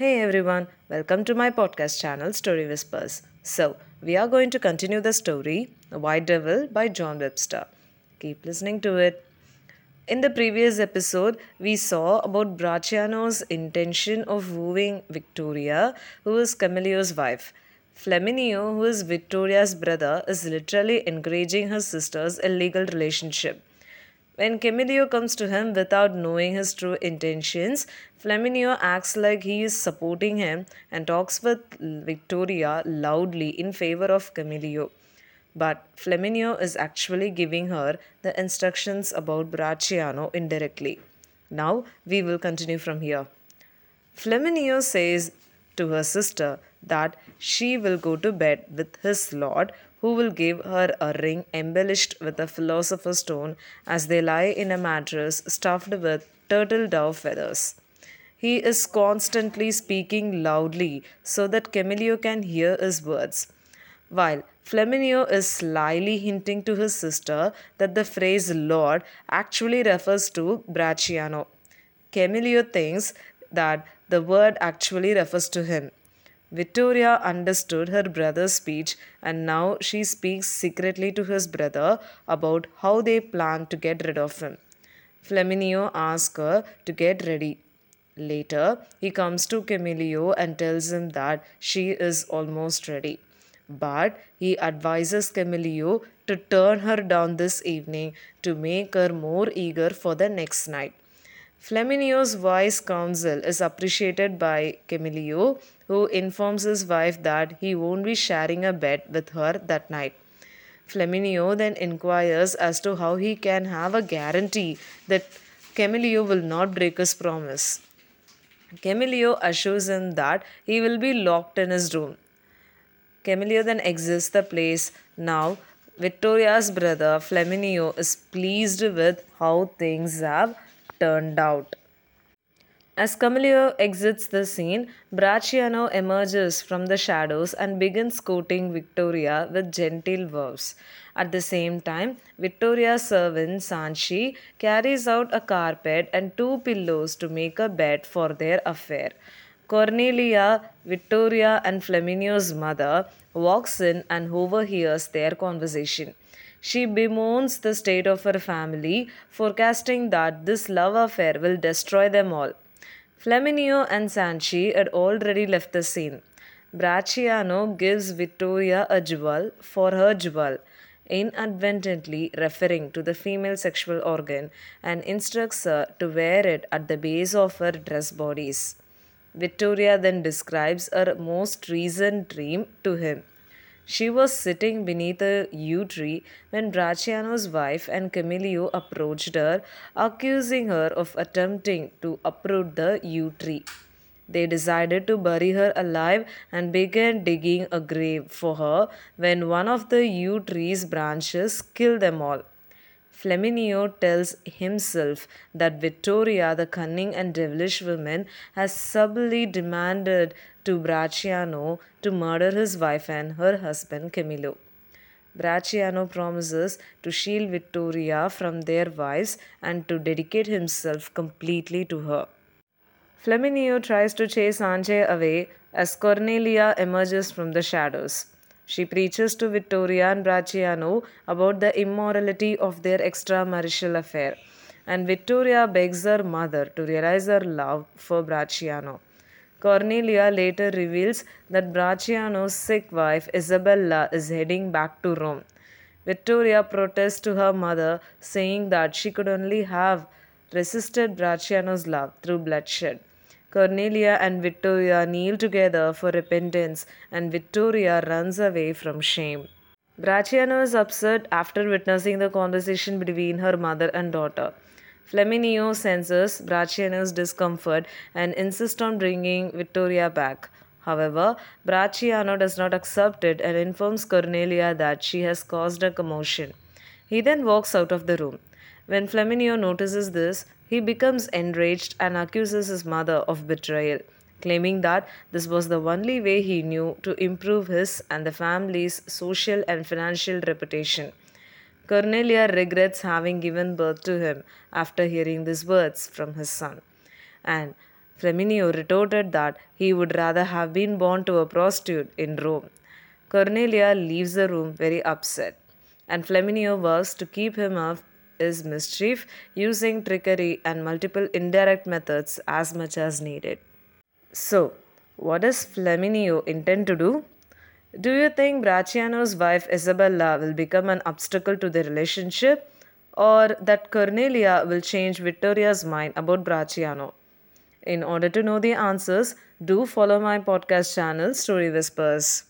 Hey everyone, welcome to my podcast channel Story Whispers. So, we are going to continue the story The White Devil by John Webster. Keep listening to it. In the previous episode, we saw about Brachiano's intention of wooing Victoria, who is Camillo's wife. Flamineo, who is Victoria's brother, is literally encouraging her sister's illegal relationship. When Camillo comes to him without knowing his true intentions, Flamineo acts like he is supporting him and talks with Victoria loudly in favor of Camillo. But Flamineo is actually giving her the instructions about Brachiano indirectly. Now we will continue from here. Flamineo says to her sister that she will go to bed with his lord who will give her a ring embellished with a philosopher's stone as they lie in a mattress stuffed with turtle dove feathers. He is constantly speaking loudly so that Camillo can hear his words, while Flamineo is slyly hinting to his sister that the phrase Lord actually refers to Brachiano. Camillo thinks that the word actually refers to him. Vittoria understood her brother's speech and now she speaks secretly to his brother about how they plan to get rid of him. Flamineo asks her to get ready. Later, he comes to Camillo and tells him that she is almost ready. But he advises Camillo to turn her down this evening to make her more eager for the next night. Flamineo's wise counsel is appreciated by Camillo, who informs his wife that he won't be sharing a bed with her that night. Flamineo then inquires as to how he can have a guarantee that Camillo will not break his promise. Camillo assures him that he will be locked in his room. Camillo then exits the place. Now, Victoria's brother Flamineo is pleased with how things have turned out. As Camillo exits the scene, Brachiano emerges from the shadows and begins courting Victoria with gentle vows. At the same time, Victoria's servant Zanche carries out a carpet and two pillows to make a bed for their affair. Cornelia, Vittoria, and Flamineo's mother walks in and overhears their conversation. She bemoans the state of her family, forecasting that this love affair will destroy them all. Flamineo and Zanche had already left the scene. Brachiano gives Vittoria a jewel for her jewel, inadvertently referring to the female sexual organ, and instructs her to wear it at the base of her dress bodice. Vittoria then describes her most recent dream to him. She was sitting beneath a yew tree when Brachiano's wife and Camillo approached her, accusing her of attempting to uproot the yew tree. They decided to bury her alive and began digging a grave for her when one of the yew tree's branches killed them all. Flamineo tells himself that Vittoria, the cunning and devilish woman, has subtly demanded to Brachiano to murder his wife and her husband Camillo. Brachiano promises to shield Vittoria from their wives and to dedicate himself completely to her. Flamineo tries to chase Zanche away as Cornelia emerges from the shadows. She preaches to Vittoria and Brachiano about the immorality of their extramarital affair, and Vittoria begs her mother to realize her love for Brachiano. Cornelia later reveals that Brachiano's sick wife Isabella is heading back to Rome. Vittoria protests to her mother, saying that she could only have resisted Bracciano's love through bloodshed. Cornelia and Victoria kneel together for repentance, and Victoria runs away from shame. Brachiano is upset after witnessing the conversation between her mother and daughter. Flamineo senses Brachiano's discomfort and insists on bringing Victoria back. However, Brachiano does not accept it and informs Cornelia that she has caused a commotion. He then walks out of the room. When Flamineo notices this, he becomes enraged and accuses his mother of betrayal, claiming that this was the only way he knew to improve his and the family's social and financial reputation. Cornelia regrets having given birth to him after hearing these words from his son. And Flamineo retorted that he would rather have been born to a prostitute in Rome. Cornelia leaves the room very upset, and Flamineo vows to keep him off his mischief using trickery and multiple indirect methods as much as needed. So, what does Flamineo intend to do? Do you think Brachiano's wife Isabella will become an obstacle to the relationship? Or that Cornelia will change Vittoria's mind about Brachiano? In order to know the answers, do follow my podcast channel Story Whispers.